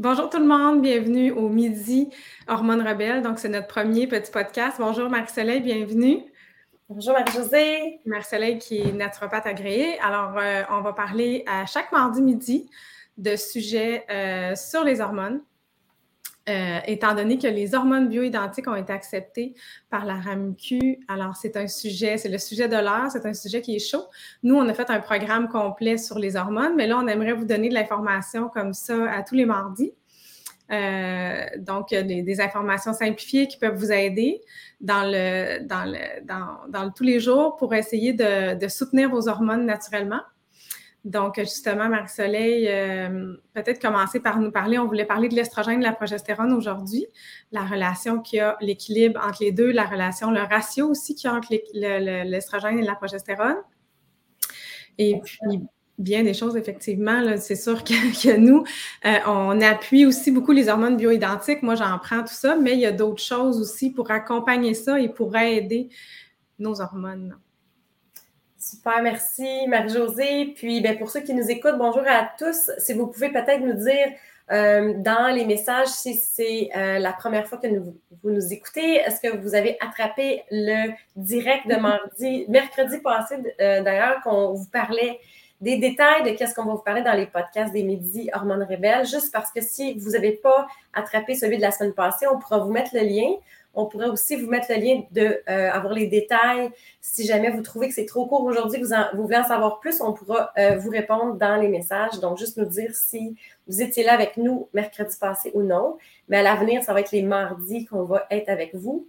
Bonjour tout le monde, bienvenue au Midi Hormones Rebelles. Donc, c'est notre premier petit podcast. Bonjour Marie-Soleil, bienvenue. Bonjour Marie-Josée. Marie-Soleil qui est naturopathe agréée. Alors, euh, on va parler à chaque mardi midi de sujets euh, sur les hormones. Euh, étant donné que les hormones bioidentiques ont été acceptées par la RAMQ, alors c'est un sujet, c'est le sujet de l'heure, c'est un sujet qui est chaud. Nous, on a fait un programme complet sur les hormones, mais là, on aimerait vous donner de l'information comme ça à tous les mardis. Euh, donc, des, des, informations simplifiées qui peuvent vous aider dans tous les jours pour essayer de soutenir vos hormones naturellement. Donc, justement, Marie-Soleil, euh, peut-être commencer par nous parler. On voulait parler de l'estrogène et de la progestérone aujourd'hui, la relation qu'il y a, l'équilibre entre les deux, la relation, le ratio aussi qu'il y a entre l'estrogène et la progestérone. Et puis, bien des choses, effectivement. C'est sûr que, nous, euh, on appuie aussi beaucoup les hormones bioidentiques. Moi, j'en prends tout ça, mais il y a d'autres choses aussi pour accompagner ça et pour aider nos hormones. Super, merci Marie-Josée. Puis ben, pour ceux qui nous écoutent, bonjour à tous. Si vous pouvez peut-être nous dire euh, dans les messages si c'est euh, la première fois que vous nous écoutez, est-ce que vous avez attrapé le direct de mardi, mercredi passé euh, d'ailleurs, qu'on vous parlait des détails de qu'est-ce qu'on va vous parler dans les podcasts des Midi Hormones Rebelles, juste parce que si vous n'avez pas attrapé celui de la semaine passée, on pourra vous mettre le lien. On pourrait aussi vous mettre le lien de euh, avoir les détails. Si jamais vous trouvez que c'est trop court aujourd'hui, vous, vous voulez en savoir plus, on pourra euh, vous répondre dans les messages. Donc, juste nous dire si vous étiez là avec nous mercredi passé ou non. Mais à l'avenir, ça va être les mardis qu'on va être avec vous.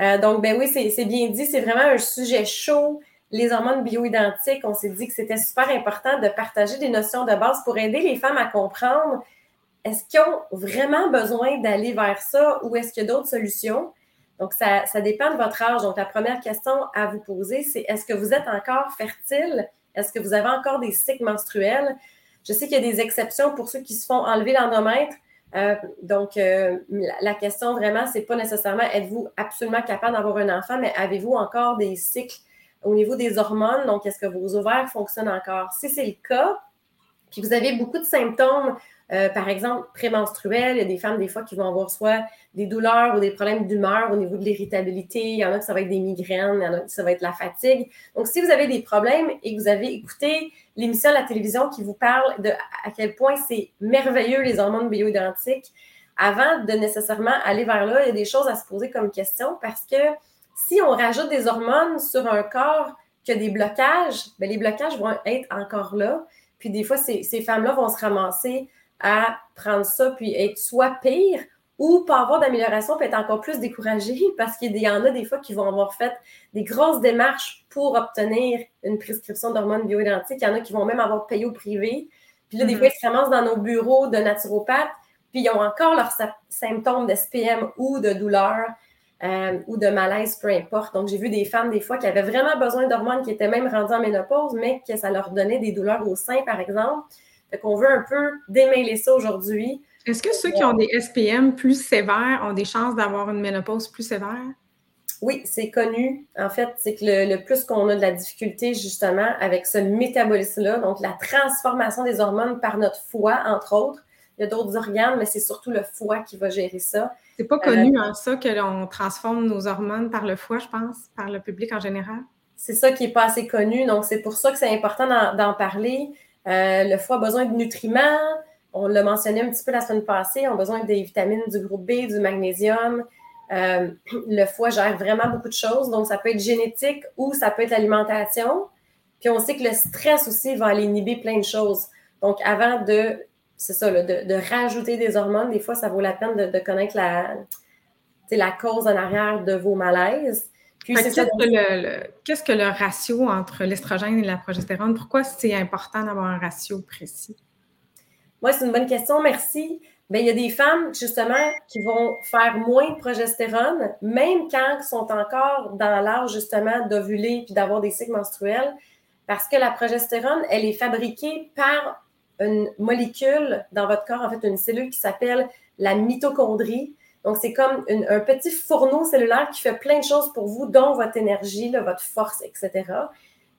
Euh, donc, ben oui, c'est bien dit. C'est vraiment un sujet chaud. Les hormones bioidentiques, on s'est dit que c'était super important de partager des notions de base pour aider les femmes à comprendre est-ce qu'ils ont vraiment besoin d'aller vers ça ou est-ce qu'il y a d'autres solutions? Donc, ça, dépend de votre âge. Donc, la première question à vous poser, c'est est-ce que vous êtes encore fertile? Est-ce que vous avez encore des cycles menstruels? Je sais qu'il y a des exceptions pour ceux qui se font enlever l'endomètre. Euh, donc, euh, la, question vraiment, c'est pas nécessairement êtes-vous absolument capable d'avoir un enfant, mais avez-vous encore des cycles au niveau des hormones? Donc, est-ce que vos ovaires fonctionnent encore? Si c'est le cas, puis vous avez beaucoup de symptômes euh, par exemple, prémenstruel, il y a des femmes des fois qui vont avoir soit des douleurs ou des problèmes d'humeur au niveau de l'irritabilité. Il y en a que ça va être des migraines, il y en a que ça va être la fatigue. Donc, si vous avez des problèmes et que vous avez écouté l'émission de la télévision qui vous parle de à quel point c'est merveilleux les hormones bioidentiques, avant de nécessairement aller vers là, il y a des choses à se poser comme question parce que si on rajoute des hormones sur un corps qui a des blocages, bien, les blocages vont être encore là. Puis des fois, ces, ces femmes-là vont se ramasser à prendre ça puis être soit pire ou pas avoir d'amélioration puis être encore plus découragé parce qu'il y en a des fois qui vont avoir fait des grosses démarches pour obtenir une prescription d'hormones bioidentiques. Il y en a qui vont même avoir payé au privé. Puis là, des mm-hmm. fois, ils se ramassent dans nos bureaux de naturopathes, puis ils ont encore leurs symptômes de SPM ou de douleur euh, ou de malaise, peu importe. Donc, j'ai vu des femmes, des fois, qui avaient vraiment besoin d'hormones, qui étaient même rendues en ménopause, mais que ça leur donnait des douleurs au sein, par exemple. Fait qu'on veut un peu démêler ça aujourd'hui. Est-ce que ceux qui ont des SPM plus sévères ont des chances d'avoir une ménopause plus sévère? Oui, c'est connu. En fait, c'est que le, plus qu'on a de la difficulté justement avec ce métabolisme-là, donc la transformation des hormones par notre foie, entre autres. Il y a d'autres organes, mais c'est surtout le foie qui va gérer ça. C'est pas connu, en euh, ça, que l'on transforme nos hormones par le foie, je pense, par le public en général? C'est ça qui n'est pas assez connu. Donc, c'est pour ça que c'est important d'en parler. Euh, le foie a besoin de nutriments. On l'a mentionné un petit peu la semaine passée. On a besoin des vitamines du groupe B, du magnésium. Euh, le foie gère vraiment beaucoup de choses. Donc, ça peut être génétique ou ça peut être l'alimentation. Puis, on sait que le stress aussi va aller inhiber plein de choses. Donc, avant de, c'est ça, de, rajouter des hormones, des fois, ça vaut la peine de, connaître la, la cause en arrière de vos malaises. Qu'est-ce que, le ratio entre l'estrogène et la progestérone? Pourquoi c'est important d'avoir un ratio précis? Moi, c'est une bonne question, merci. Bien, il y a des femmes, justement, qui vont faire moins de progestérone, même quand elles sont encore dans l'âge, justement, d'ovuler puis d'avoir des cycles menstruels, parce que la progestérone, elle est fabriquée par une molécule dans votre corps, en fait, une cellule qui s'appelle la mitochondrie. Donc, c'est comme un petit fourneau cellulaire qui fait plein de choses pour vous, dont votre énergie, votre force, etc.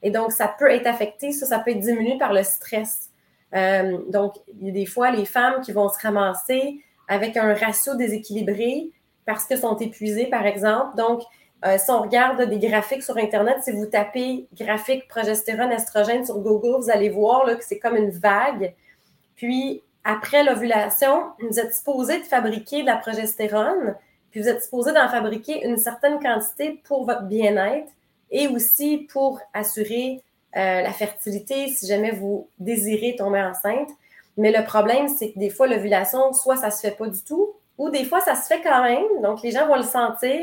Et donc, ça peut être affecté, ça, ça peut être diminué par le stress. Euh, donc, il y a des fois les femmes qui vont se ramasser avec un ratio déséquilibré parce qu'elles sont épuisées, par exemple. Donc, euh, si on regarde des graphiques sur Internet, si vous tapez graphique progestérone, estrogène sur Google, vous allez voir que c'est comme une vague. Puis, après l'ovulation, vous êtes supposé de fabriquer de la progestérone, puis vous êtes supposé d'en fabriquer une certaine quantité pour votre bien-être et aussi pour assurer euh, la fertilité si jamais vous désirez tomber enceinte. Mais le problème, c'est que des fois, l'ovulation, soit ça se fait pas du tout, ou des fois, ça se fait quand même. Donc, les gens vont le sentir,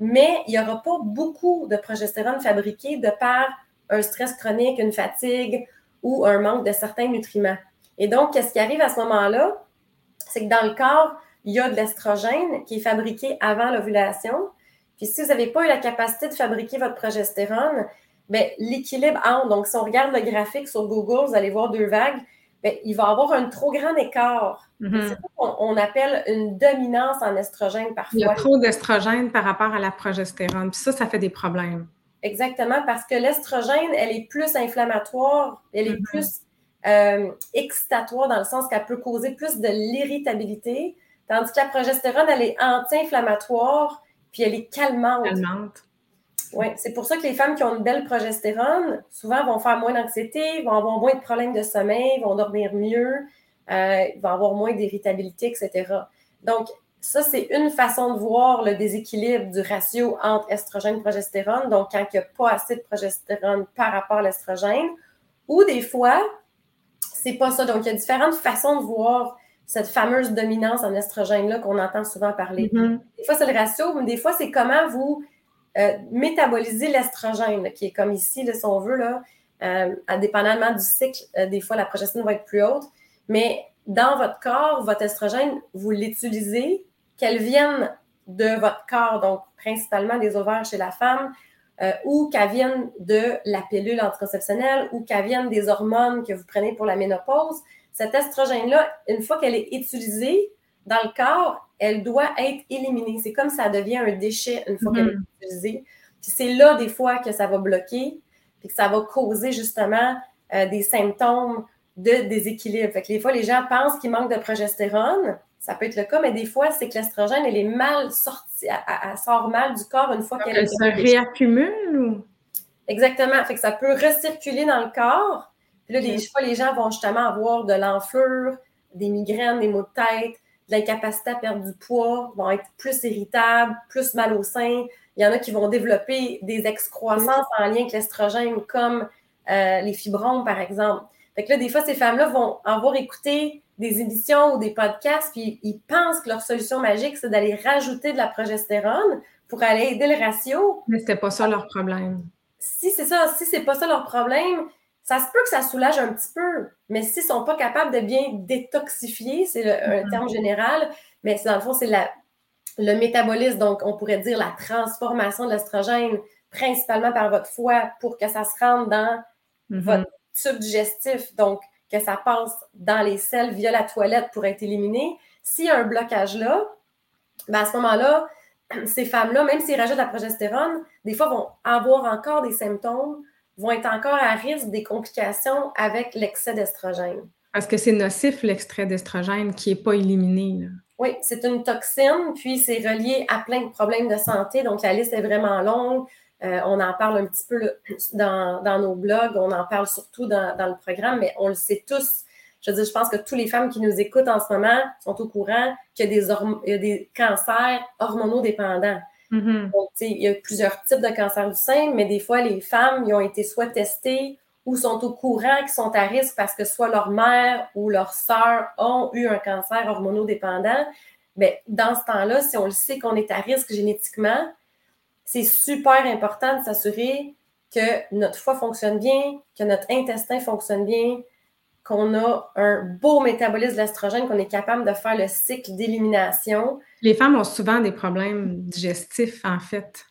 mais il n'y aura pas beaucoup de progestérone fabriqué de par un stress chronique, une fatigue ou un manque de certains nutriments. Et donc, qu'est-ce qui arrive à ce moment-là? C'est que dans le corps, il y a de l'estrogène qui est fabriqué avant l'ovulation. Puis si vous n'avez pas eu la capacité de fabriquer votre progestérone, bien, l'équilibre entre, donc si on regarde le graphique sur Google, vous allez voir deux vagues, bien, il va y avoir un trop grand écart. Mm-hmm. C'est ce qu'on appelle une dominance en estrogène parfois. Il y a trop d'estrogène par rapport à la progestérone. Puis ça, ça fait des problèmes. Exactement, parce que l'estrogène, elle est plus inflammatoire, elle est mm-hmm. plus euh, excitatoire dans le sens qu'elle peut causer plus de l'irritabilité, tandis que la progestérone, elle est anti-inflammatoire, puis elle est calmante. Calmante. Oui, c'est pour ça que les femmes qui ont une belle progestérone, souvent vont faire moins d'anxiété, vont avoir moins de problèmes de sommeil, vont dormir mieux, euh, vont avoir moins d'irritabilité, etc. Donc, ça, c'est une façon de voir le déséquilibre du ratio entre estrogène et progestérone. Donc, quand il n'y a pas assez de progestérone par rapport à l'estrogène, ou des fois, c'est pas ça. Donc, il y a différentes façons de voir cette fameuse dominance en estrogène-là qu'on entend souvent parler. Mm-hmm. Des fois, c'est le ratio, mais des fois, c'est comment vous euh, métabolisez l'estrogène, qui est comme ici, si on veut, là, euh, indépendamment du cycle, euh, des fois, la progestérone va être plus haute. Mais dans votre corps, votre estrogène, vous l'utilisez, qu'elle vienne de votre corps, donc principalement des ovaires chez la femme, ou qu'elles viennent de la pilule anticonceptionnelle ou qu'elles viennent des hormones que vous prenez pour la ménopause, cet estrogène-là, une fois qu'elle est utilisée dans le corps, elle doit être éliminée. C'est comme ça devient un déchet une fois qu'elle est mm-hmm. utilisée. Puis c'est là, des fois, que ça va bloquer, puis que ça va causer justement euh, des symptômes de déséquilibre. Fait que des fois, les gens pensent qu'il manque de progestérone, ça peut être le cas, mais des fois, c'est que l'estrogène, elle est mal sortie, elle, sort mal du corps une fois qu'elle Elle se réaccumule ou? Exactement. Fait que ça peut recirculer dans le corps. Puis là, des fois, les gens vont justement avoir de l'enflure, des migraines, des maux de tête, de l'incapacité à perdre du poids, vont être plus irritables, plus mal au sein. Il y en a qui vont développer des excroissances en lien avec l'estrogène, comme euh, les fibromes, par exemple. Fait que là, des fois, ces femmes-là vont avoir écouté des émissions ou des podcasts, puis ils pensent que leur solution magique, c'est d'aller rajouter de la progestérone pour aller aider le ratio. Mais c'était pas ça leur problème. Si c'est ça, si c'est pas ça leur problème, ça se peut que ça soulage un petit peu. Mais s'ils sont pas capables de bien détoxifier, c'est un mm-hmm. terme général, mais dans le fond, c'est le métabolisme, donc on pourrait dire la transformation de l'estrogène, principalement par votre foie, pour que ça se rende dans mm-hmm. votre tube digestif. Donc, que ça passe dans les selles via la toilette pour être éliminé. S'il y a un blocage là, ben à ce moment-là, ces femmes-là, même s'ils rajoutent la progestérone, des fois vont avoir encore des symptômes, vont être encore à risque des complications avec l'excès d'estrogène. Parce que c'est nocif l'extrait d'estrogène qui n'est pas éliminé. Oui, c'est une toxine, puis c'est relié à plein de problèmes de santé. Donc, la liste est vraiment longue. Euh, on en parle un petit peu dans, nos blogs, on en parle surtout dans, le programme, mais on le sait tous. Je veux dire, je pense que toutes les femmes qui nous écoutent en ce moment sont au courant qu'il y a des, cancers hormonodépendants. Mm-hmm. Donc, il y a plusieurs types de cancers du sein, mais des fois, les femmes, ont été soit testées ou sont au courant qu'ils sont à risque parce que soit leur mère ou leur sœur ont eu un cancer hormonodépendant. Mais dans ce temps-là, si on le sait qu'on est à risque génétiquement, c'est super important de s'assurer que notre foie fonctionne bien, que notre intestin fonctionne bien, qu'on a un beau métabolisme d'estrogène, qu'on est capable de faire le cycle d'élimination. Les femmes ont souvent des problèmes digestifs, en fait.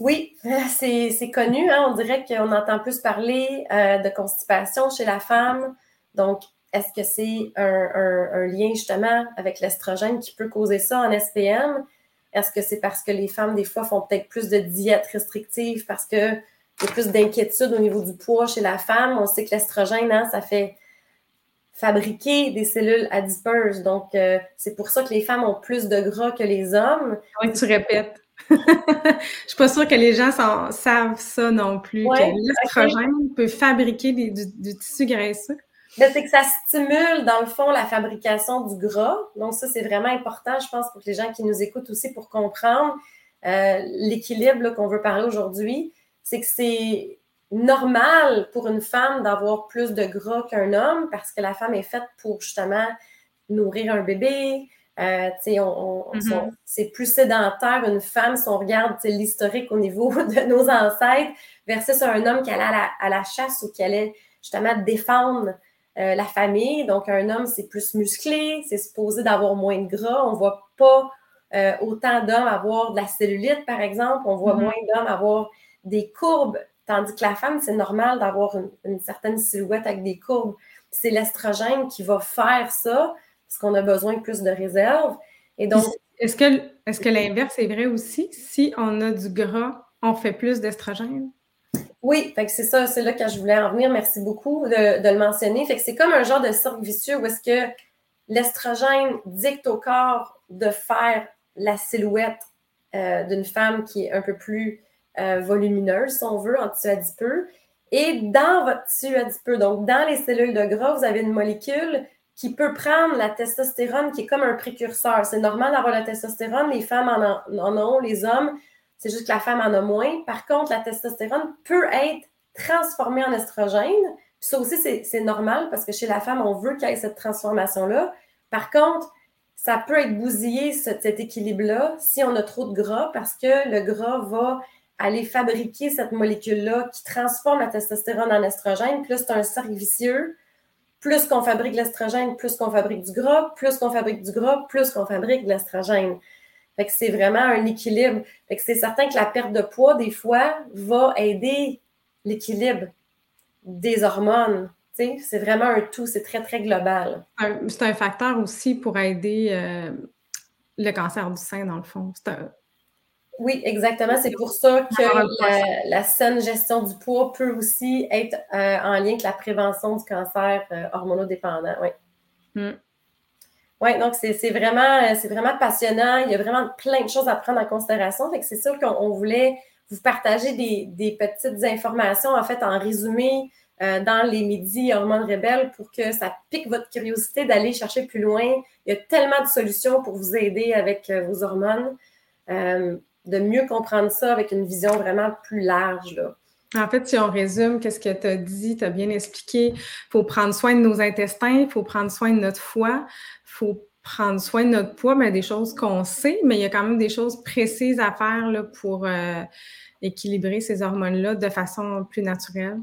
Oui, c'est connu. Hein. On dirait qu'on entend plus parler euh, de constipation chez la femme. Donc, est-ce que c'est un, lien justement avec l'estrogène qui peut causer ça en SPM? Est-ce que c'est parce que les femmes, des fois, font peut-être plus de diètes restrictives parce qu'il y a plus d'inquiétude au niveau du poids chez la femme? On sait que l'estrogène, hein, ça fait fabriquer des cellules adipeuses. Donc, euh, c'est pour ça que les femmes ont plus de gras que les hommes. Oui, tu répètes. Je suis pas sûre que les gens savent ça non plus, que l'estrogène peut fabriquer du, tissu graisseux. Ben, c'est que ça stimule, dans le fond, la fabrication du gras. Donc, ça, c'est vraiment important, je pense, pour les gens qui nous écoutent aussi, pour comprendre euh, l'équilibre qu'on veut parler aujourd'hui. C'est que c'est normal pour une femme d'avoir plus de gras qu'un homme parce que la femme est faite pour justement nourrir un bébé. Euh, mm-hmm. c'est plus sédentaire une femme si on regarde l'historique au niveau de nos ancêtres versus un homme qui allait à la, à la chasse ou qui allait justement défendre euh, la famille. Donc, un homme, c'est plus musclé, c'est supposé d'avoir moins de gras. On ne voit pas euh, autant d'hommes avoir de la cellulite, par exemple. On voit mm-hmm. moins d'hommes avoir des courbes Tandis que la femme, c'est normal d'avoir une, certaine silhouette avec des courbes. C'est l'estrogène qui va faire ça, parce qu'on a besoin de plus de réserve. Et donc. Est-ce que, est que l'inverse est vrai aussi? Si on a du gras, on fait plus d'estrogène? Oui, c'est ça, c'est là que je voulais en venir. Merci beaucoup de, le mentionner. Fait que c'est comme un genre de cercle vicieux où est-ce que l'estrogène dicte au corps de faire la silhouette euh, d'une femme qui est un peu plus euh, volumineuse, si on veut, en tissu adipeux. Et dans votre tissu adipeux, donc dans les cellules de gras, vous avez une molécule qui peut prendre la testostérone, qui est comme un précurseur. C'est normal d'avoir la testostérone, les femmes en, en, ont, les hommes, c'est juste que la femme en a moins. Par contre, la testostérone peut être transformée en estrogène. ça aussi, c'est normal parce que chez la femme, on veut qu'il y ait cette transformation-là. Par contre, ça peut être bousillé, cet équilibre-là, si on a trop de gras, parce que le gras va aller fabriquer cette molécule-là qui transforme la testostérone en estrogène. Plus c'est un cercle vicieux. Plus qu'on fabrique l'estrogène, plus qu'on fabrique du gras, plus qu'on fabrique du gras, plus qu'on fabrique de l'estrogène. Fait c'est vraiment un équilibre. Fait c'est certain que la perte de poids, des fois, va aider l'équilibre des hormones. C'est vraiment un tout, c'est très, très global. C'est un facteur aussi pour aider euh, le cancer du sein, dans le fond. Oui, exactement. C'est pour ça que la, saine gestion du poids peut aussi être euh, en lien avec la prévention du cancer euh, hormonodépendant. Oui. Hmm. Oui, donc c'est vraiment, vraiment passionnant. Il y a vraiment plein de choses à prendre en considération. Fait que c'est sûr qu'on voulait vous partager des, petites informations, en fait, en résumé euh, dans les midis hormones rebelles pour que ça pique votre curiosité d'aller chercher plus loin. Il y a tellement de solutions pour vous aider avec vos hormones de mieux comprendre ça avec une vision vraiment plus large. Là. En fait, si on résume, qu'est-ce que tu as dit, tu as bien expliqué, il faut prendre soin de nos intestins, il faut prendre soin de notre foie, il faut prendre soin de notre poids, mais des choses qu'on sait, mais il y a quand même des choses précises à faire là, pour euh, équilibrer ces hormones-là de façon plus naturelle.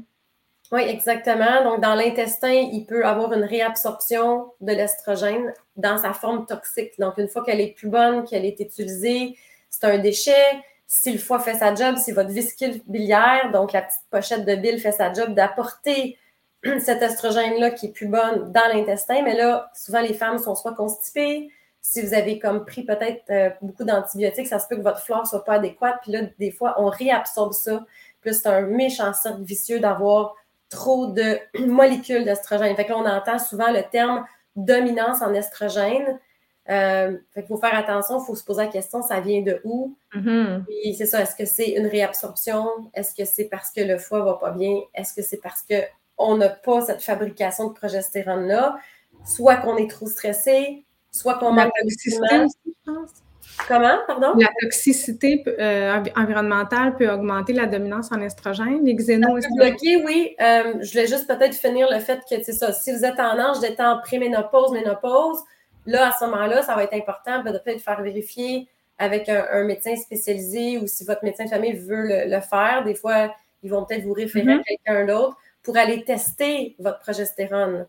Oui, exactement. Donc, dans l'intestin, il peut avoir une réabsorption de l'estrogène dans sa forme toxique. Donc, une fois qu'elle est plus bonne, qu'elle est utilisée, c'est un déchet. Si le foie fait sa job, si votre vésicule biliaire, donc la petite pochette de bile fait sa job d'apporter cet estrogène-là qui est plus bonne dans l'intestin, mais là, souvent les femmes sont soit constipées, si vous avez comme pris peut-être euh, beaucoup d'antibiotiques, ça se peut que votre flore soit pas adéquate, puis là, des fois, on réabsorbe ça. Puis c'est un méchant cercle vicieux d'avoir trop de molécules d'estrogène. Fait que là, on entend souvent le terme dominance en estrogène. Euh, fait qu'il faut faire attention, il faut se poser la question, ça vient de où? Mm-hmm. Puis c'est ça, est-ce que c'est une réabsorption? Est-ce que c'est parce que le foie va pas bien? Est-ce que c'est parce qu'on n'a pas cette fabrication de progestérone-là? Soit qu'on est trop stressé, soit qu'on manque de Comment, pardon? La toxicité euh, environnementale peut augmenter la dominance en estrogène, les xénos. bloquer, oui. Euh, je voulais juste peut-être finir le fait que, c'est ça, si vous êtes en âge d'être en préménopause, ménopause, Là, à ce moment-là, ça va être important de peut-être faire vérifier avec un, médecin spécialisé ou si votre médecin de famille veut le, faire. Des fois, ils vont peut-être vous référer à mm-hmm. quelqu'un d'autre pour aller tester votre progestérone.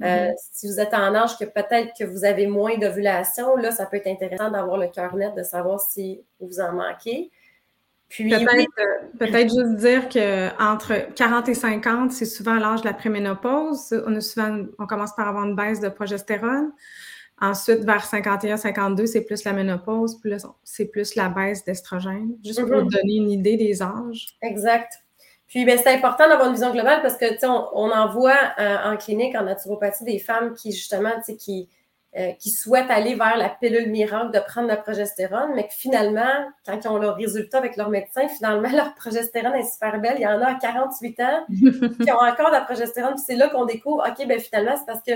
Euh, mm-hmm. si vous êtes en âge que peut-être que vous avez moins d'ovulation, là, ça peut être intéressant d'avoir le cœur net, de savoir si vous en manquez. Puis peut-être, juste dire qu'entre 40 et 50, c'est souvent l'âge de la préménopause. On, souvent, on commence par avoir une baisse de progestérone. Ensuite, vers 51-52, c'est plus la ménopause, plus c'est plus la baisse d'estrogène, juste pour vous mhm. donner une idée des âges. Exact. Puis, ben, c'est important d'avoir une vision globale parce que, on, on en voit euh, en clinique, en naturopathie, des femmes qui, justement, qui, euh, qui souhaitent aller vers la pilule miracle de prendre la progestérone, mais que finalement, quand ils ont leur résultat avec leur médecin, finalement, leur progestérone est super belle. Il y en a à 48 ans qui ont encore de la progestérone. Puis c'est là qu'on découvre, OK, ben finalement, c'est parce que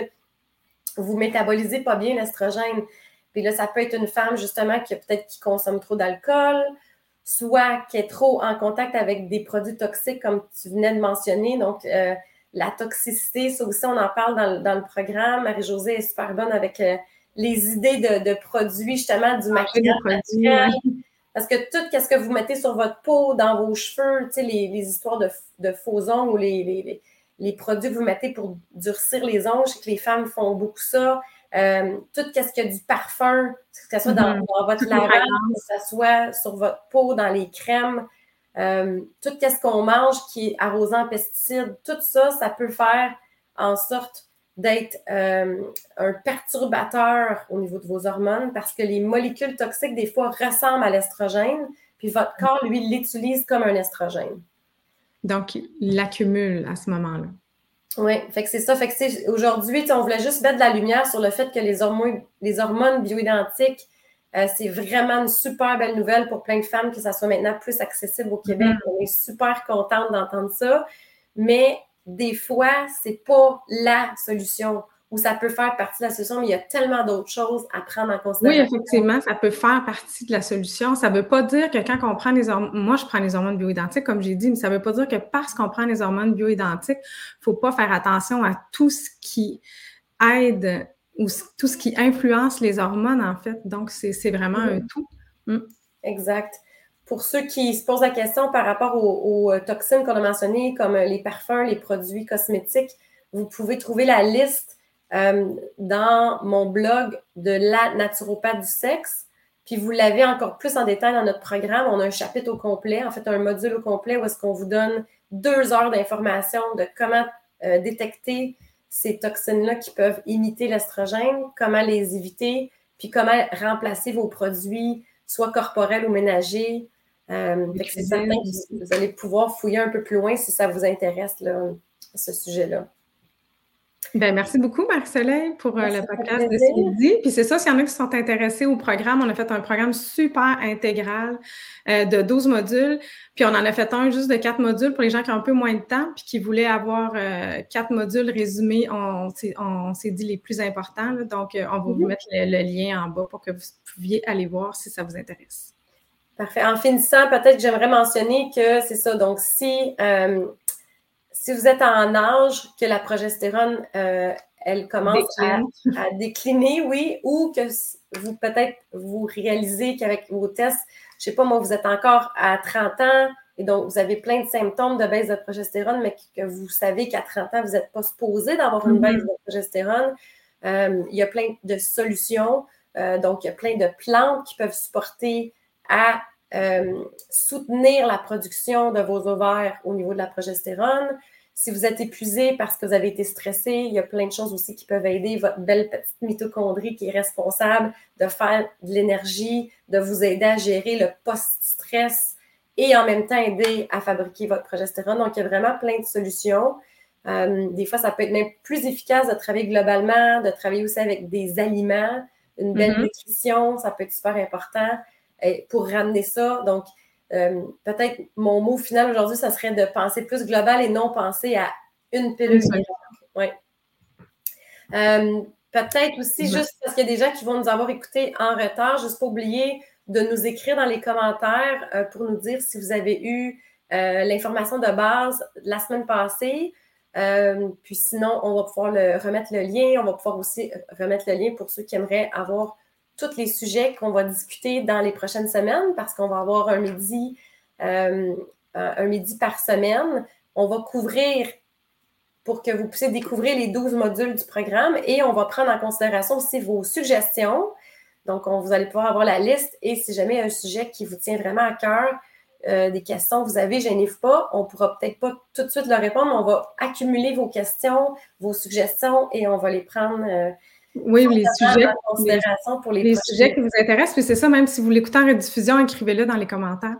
vous métabolisez pas bien l'estrogène. Puis là, ça peut être une femme, justement, qui peut-être qui consomme trop d'alcool, soit qui est trop en contact avec des produits toxiques, comme tu venais de mentionner. Donc, euh, la toxicité, ça aussi, on en parle dans, le programme. Marie-Josée est super bonne avec euh, les idées de, produits, justement, du maquillage Parce que tout ce que vous mettez sur votre peau, dans vos cheveux, tu sais, les, histoires de, faux ongles ou les, les, produits que vous mettez pour durcir les ongles, je sais que les femmes font beaucoup ça. Euh, tout ce qu'il y a du parfum, que ce soit dans, mm-hmm. votre lavage, que ce soit sur votre peau, dans les crèmes, euh, tout ce qu'on mange qui est arrosé en pesticides, tout ça, ça peut faire en sorte d'être euh, un perturbateur au niveau de vos hormones parce que les molécules toxiques, des fois, ressemblent à l'estrogène, puis votre corps, lui, l'utilise comme un estrogène. Donc, il l'accumule à ce moment-là. Oui, fait que c'est ça. Fait que aujourd'hui, on voulait juste mettre de la lumière sur le fait que les hormones, les hormones bioidentiques euh, c'est vraiment une super belle nouvelle pour plein de femmes que ça soit maintenant plus accessible au Québec. Mm-hmm. On est super contente d'entendre ça. Mais des fois, c'est pas la solution ou ça peut faire partie de la solution, mais il y a tellement d'autres choses à prendre en considération. Oui, effectivement, ça peut faire partie de la solution. Ça ne veut pas dire que quand on prend les hormones, moi je prends les hormones bioidentiques, comme j'ai dit, mais ça ne veut pas dire que parce qu'on prend les hormones bioidentiques, il ne faut pas faire attention à tout ce qui aide ou tout ce qui influence les hormones, en fait. Donc, c'est vraiment un tout. Mm. Exact. Pour ceux qui se posent la question par rapport aux, euh, toxines qu'on a mentionnées, comme les parfums, les produits cosmétiques, vous pouvez trouver la liste euh, dans mon blog de la naturopathe du sexe. Puis vous l'avez encore plus en détail dans notre programme. On a un chapitre au complet, en fait un module au complet où est-ce qu'on vous donne deux heures d'informations de comment euh, détecter ces toxines-là qui peuvent imiter l'estrogène, comment les éviter, puis comment remplacer vos produits, soit corporels ou ménagers. Euh, c'est certain que vous allez pouvoir fouiller un peu plus loin si ça vous intéresse, là, ce sujet-là. Ben, merci beaucoup, Marc-Soleil, pour euh, le podcast de ce midi. Puis c'est ça, s'il y en a qui sont intéressés au programme, on a fait un programme super intégral euh, de 12 modules. Puis on en a fait un juste de 4 modules pour les gens qui ont un peu moins de temps puis qui voulaient avoir euh, 4 modules résumés. On, s'est dit les plus importants. donc, euh, on va vous mhm. mettre le, lien en bas pour que vous pouviez aller voir si ça vous intéresse. Parfait. En finissant, peut-être que j'aimerais mentionner que c'est ça. Donc, si si vous êtes en âge que la progestérone, euh, elle commence à, décliner, oui, ou que vous peut-être vous réalisez qu'avec vos tests, je ne sais pas, moi, vous êtes encore à 30 ans et donc vous avez plein de symptômes de baisse de progestérone, mais que vous savez qu'à 30 ans, vous n'êtes pas supposé d'avoir une baisse mm-hmm. de progestérone. Euh, il y a plein de solutions. Euh, donc, il y a plein de plantes qui peuvent supporter à soutenir la production de vos ovaires au niveau de la progestérone. Si vous êtes épuisé parce que vous avez été stressé, il y a plein de choses aussi qui peuvent aider votre belle petite mitochondrie qui est responsable de faire de l'énergie, de vous aider à gérer le post-stress et en même temps aider à fabriquer votre progestérone. Donc, il y a vraiment plein de solutions. Euh, des fois, ça peut être même plus efficace de travailler globalement, de travailler aussi avec des aliments, une belle mm-hmm. nutrition, ça peut être super important pour ramener ça. Donc, euh, peut-être mon mot final aujourd'hui, ça serait de penser plus global et non penser à une pilule. Oui. Euh, peut-être aussi, juste parce qu'il y a des gens qui vont nous avoir écoutés en retard, juste pas oublier de nous écrire dans les commentaires euh, pour nous dire si vous avez eu l'information de base la semaine passée. puis sinon, on va pouvoir le, remettre le lien. On va pouvoir aussi remettre le lien pour ceux qui aimeraient avoir tous les sujets qu'on va discuter dans les prochaines semaines parce qu'on va avoir un midi, euh, un par semaine. On va couvrir pour que vous puissiez découvrir les 12 modules du programme et on va prendre en considération aussi vos suggestions. Donc, on, vous allez pouvoir avoir la liste et si jamais il y a un sujet qui vous tient vraiment à cœur, euh, des questions que vous avez, gênez-vous pas. On ne pourra peut-être pas tout de suite leur répondre, mais on va accumuler vos questions, vos suggestions et on va les prendre. Euh, oui, les sujets, pour les, sujets qui vous intéressent. Puis c'est ça, même si vous l'écoutez en rediffusion, écrivez-le dans les commentaires.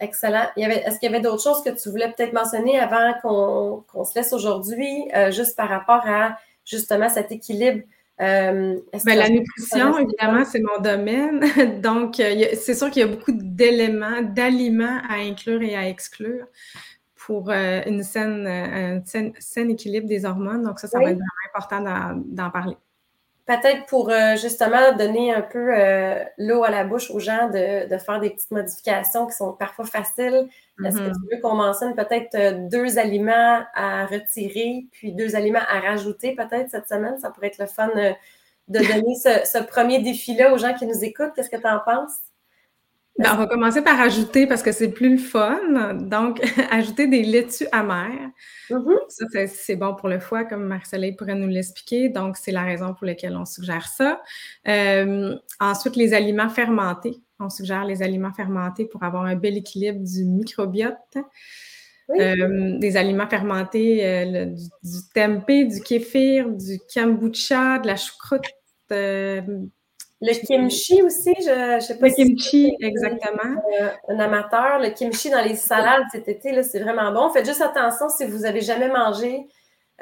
Excellent. Est-ce qu'il y avait d'autres choses que tu voulais peut-être mentionner avant qu'on se laisse aujourd'hui, euh, juste par rapport à justement cet équilibre? Euh, ben, la nutrition, évidemment, c'est mon domaine. Donc, euh, c'est sûr qu'il y a beaucoup d'éléments, d'aliments à inclure et à exclure pour une saine, un saine, équilibre des hormones. Donc, ça, ça va être vraiment important d'en parler peut-être pour euh, justement donner un peu euh, l'eau à la bouche aux gens de, faire des petites modifications qui sont parfois faciles. Est-ce que mm-hmm. tu veux qu'on mentionne peut-être euh, deux aliments à retirer, puis deux aliments à rajouter peut-être cette semaine? Ça pourrait être le fun de donner ce, ce premier défi-là aux gens qui nous écoutent. Qu'est-ce que tu en penses? Ben, on va commencer par ajouter parce que c'est plus le fun. Donc, ajouter des laitues amères. Mm-hmm. Ça, c'est bon pour le foie, comme Marceline pourrait nous l'expliquer. Donc, c'est la raison pour laquelle on suggère ça. Euh, ensuite, les aliments fermentés. On suggère les aliments fermentés pour avoir un bel équilibre du microbiote. Euh, des aliments fermentés, euh, du, du, tempeh, du kéfir, du kombucha, de la choucroute, le kimchi aussi, je ne sais pas le kimchi, exactement. Euh, un amateur. Le kimchi dans les salades cet été, c'est vraiment bon. Faites juste attention si vous n'avez jamais mangé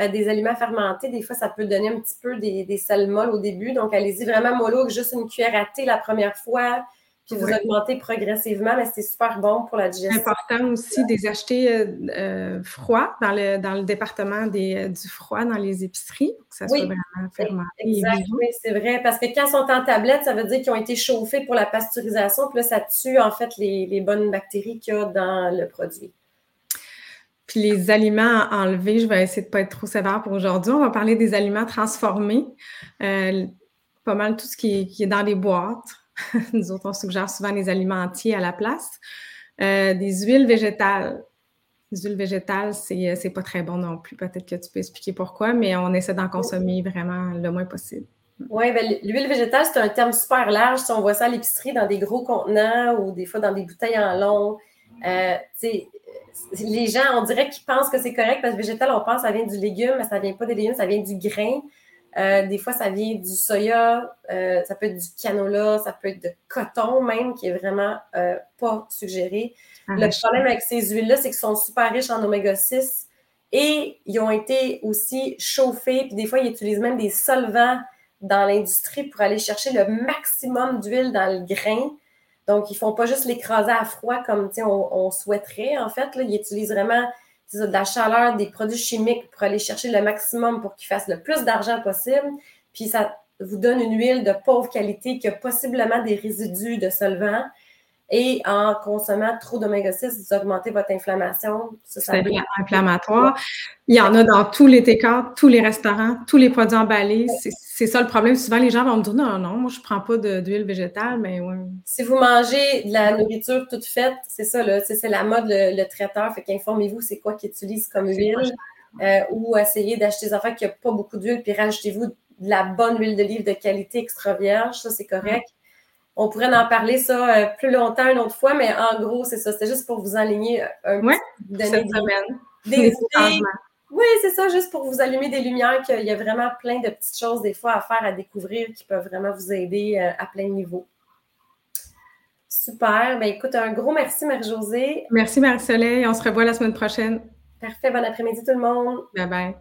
euh, des aliments fermentés. Des fois, ça peut donner un petit peu des, des sels molles au début. Donc, allez-y vraiment mollo avec juste une cuillère à thé la première fois puis vous augmentez progressivement, mais c'est super bon pour la digestion. Important aussi de les acheter euh, euh, froids dans le, dans le département des, euh, du froid dans les épiceries, pour que ça soit vraiment fermenté. Exact, oui, c'est vrai. Parce que quand ils sont en tablette, ça veut dire qu'ils ont été chauffés pour la pasteurisation, puis là, ça tue en fait les, les bonnes bactéries qu'il y a dans le produit. Puis les aliments enlevés, je vais essayer de ne pas être trop sévère pour aujourd'hui. On va parler des aliments transformés. pas mal tout ce qui est, qui est dans les boîtes. Nous autres, on suggère souvent les aliments entiers à la place. Euh, des huiles végétales. Les huiles végétales, c'est, euh, c'est pas très bon non plus. Peut-être que tu peux expliquer pourquoi, mais on essaie d'en consommer vraiment le moins possible. Oui, ben, l'huile végétale, c'est un terme super large. Si on voit ça à l'épicerie dans des gros contenants ou des fois dans des bouteilles en long, euh, les gens, on dirait qu'ils pensent que c'est correct parce que végétal, on pense que ça vient du légume, mais ça vient pas des légumes, ça vient du grain. Euh, des fois, ça vient du soya, euh, ça peut être du canola, ça peut être de coton même, qui est vraiment euh, pas suggéré. Ah, le problème avec ces huiles-là, c'est qu'ils sont super riches en oméga 6 et ils ont été aussi chauffés. Puis des fois, ils utilisent même des solvants dans l'industrie pour aller chercher le maximum d'huile dans le grain. Donc, ils font pas juste l'écraser à froid comme on, on souhaiterait, en fait. Là. Ils utilisent vraiment de la chaleur, des produits chimiques pour aller chercher le maximum pour qu'ils fassent le plus d'argent possible. Puis ça vous donne une huile de pauvre qualité qui a possiblement des résidus de solvants. Et en consommant trop d'oméga 6, vous augmentez votre inflammation. C'est inflammatoire. Il y en a dans tous les TK, tous les restaurants, tous les produits emballés. C'est ça le problème. Souvent, les gens vont me dire non, non, moi, je ne prends pas d'huile végétale, mais ouais. Si vous mangez de la nourriture toute faite, c'est ça, c'est la mode, le, traiteur. Fait qu'informez-vous, c'est quoi qu'ils utilisent comme huile. Euh, ou essayez d'acheter des affaires qui n'ont pas beaucoup d'huile, puis rajoutez-vous de la bonne huile d'olive de qualité extra vierge. Ça, c'est correct. On pourrait en parler ça euh, plus longtemps une autre fois, mais en gros, c'est ça. C'est juste pour vous aligner un peu. cette semaine. Des, oui, c'est ça, juste pour vous allumer des lumières, qu'il y a vraiment plein de petites choses des fois à faire, à découvrir qui peuvent vraiment vous aider euh, à plein niveau. Super. Ben, écoute, un gros merci, Marie-Josée. Merci, Marie-Soleil. On se revoit la semaine prochaine. Parfait. Bon après-midi, tout le monde. Bye bye.